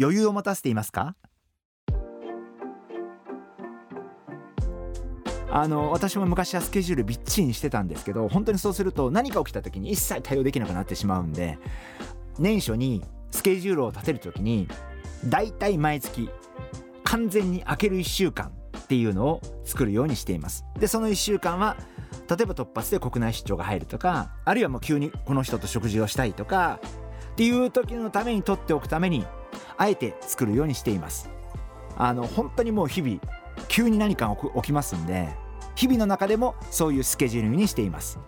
余裕を持たせていますか？あの私も昔はスケジュールびっちりにしてたんですけど本当にそうすると何か起きた時に一切対応できなくなってしまうんで年初にスケジュールを立てる時にだいたい毎月完全に空ける1週間っていうのを作るようにしています。でその1週間は例えば突発で国内出張が入るとかあるいはもう急にこの人と食事をしたいとかっていう時のために取っておくためにあえて作るようにしています。あの本当にもう日々急に何か起きますんで日々の中でもそういうスケジュールにしています。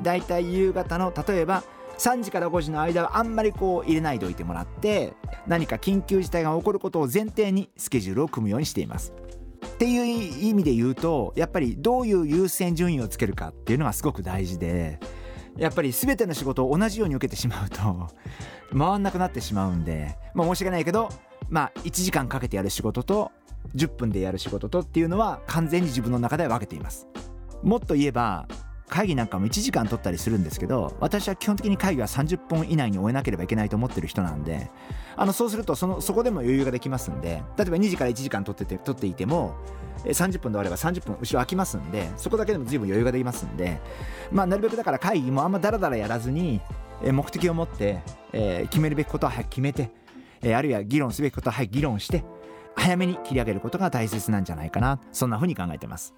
だいたい夕方の例えば3時から5時の間はあんまりこう入れないでおいてもらって何か緊急事態が起こることを前提にスケジュールを組むようにしています。っていう意味で言うとやっぱりどういう優先順位をつけるかっていうのがすごく大事でやっぱり全ての仕事を同じように受けてしまうと 回んなくなってしまうんでまあ申し訳ないけどまあ1時間かけてやる仕事と10分でやる仕事とっていうのは完全に自分の中では分けています。もっと言えば会議なんかも1時間取ったりするんですけど私は基本的に会議は30分以内に終えなければいけないと思ってる人なんであのそうするとそのそこでも余裕ができますんで例えば2時から1時間取ってて取っていても30分で終われば30分後ろ空きますんでそこだけでも随分余裕ができますんでまあなるべくだから会議もあんまダラダラやらずに目的を持って、えー、決めるべきことは早く決めて、えー、あるいは議論すべきことは早く議論して早めに切り上げることが大切なんじゃないかなそんなふうに考えてます。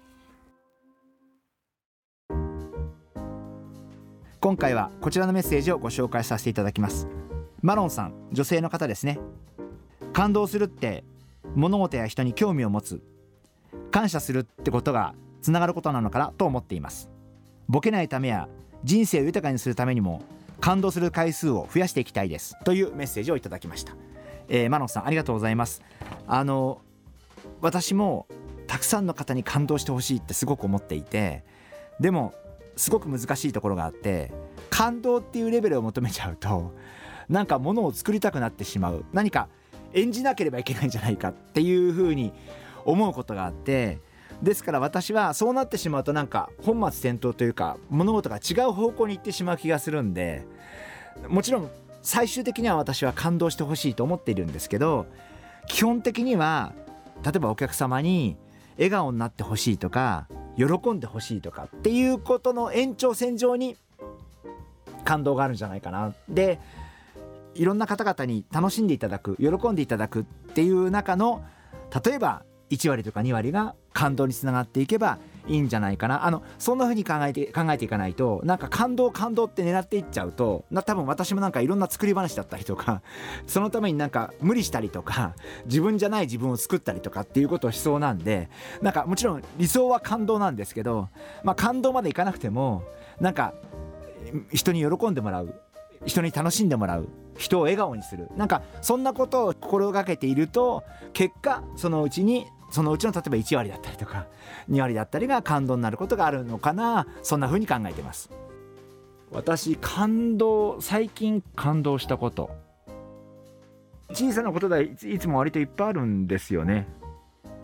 今回はこちらのメッセージをご紹介させていただきます。マロンさん女性の方ですね。感動するって物事や人に興味を持つ。感謝するってことがつながることなのかなと思っています。ボケないためや人生を豊かにするためにも感動する回数を増やしていきたいです。というメッセージをいただきました。えー、マノンさんありがとうございます。あの私もたくさんの方に感動してほしいってすごく思っていてでもすごく難しいところがあって感動っていうレベルを求めちゃうとなんかものを作りたくなってしまう。何か演じなければいけないんじゃないかっていうふうに思うことがあってですから私はそうなってしまうとなんか本末転倒というか物事が違う方向に行ってしまう気がするんでもちろん最終的には私は感動してほしいと思っているんですけど基本的には例えばお客様に笑顔になってほしいとか喜んでほしいとかっていうことの延長線上に感動があるんじゃないかな。でいろんな方々に楽しんでいただく喜んでいただくっていう中の例えば1割とか2割が感動につながっていけばいいんじゃないかな。あのそんな風に考えて考えていかないとなんか感動感動って狙っていっちゃうとな多分私もなんかいろんな作り話だったりとか そのためになんか無理したりとか自分じゃない自分を作ったりとかっていうことをしそうなんでなんかもちろん理想は感動なんですけどまあ感動までいかなくてもなんか人に喜んでもらう人に楽しんでもらう人を笑顔にする。なんかそんなことを心がけていると結果そのうちにそのうちの例えば1割だったりとか2割だったりが感動になることがあるのかなそんな風に考えてます。私感動最近感動したこと。小さなことでいつも割といっぱいあるんですよね。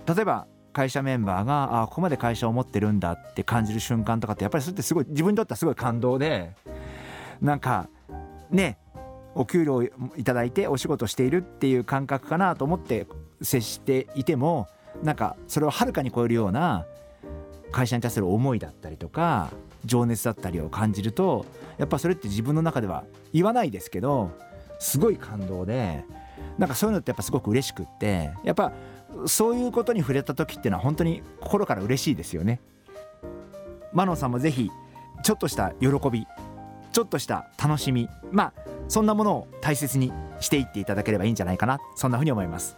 例えば会社メンバーがあここまで会社を持ってるんだって感じる瞬間とかってやっぱりそれってすごい自分にとってはすごい感動でなんかねお給料をいただいてお仕事しているっていう感覚かなと思って接していてもなんかそれをはるかに超えるような会社に対する思いだったりとか情熱だったりを感じるとやっぱそれって自分の中では言わないですけどすごい感動でなんかそういうのってやっぱすごく嬉しくってやっぱそういうことに触れた時っていうのは本当に心から嬉しいですよね。マノンさんもぜひちょっとした喜びちょっとした楽しみまあそんなものを大切にしていっていただければいいんじゃないかなそんなふうに思います。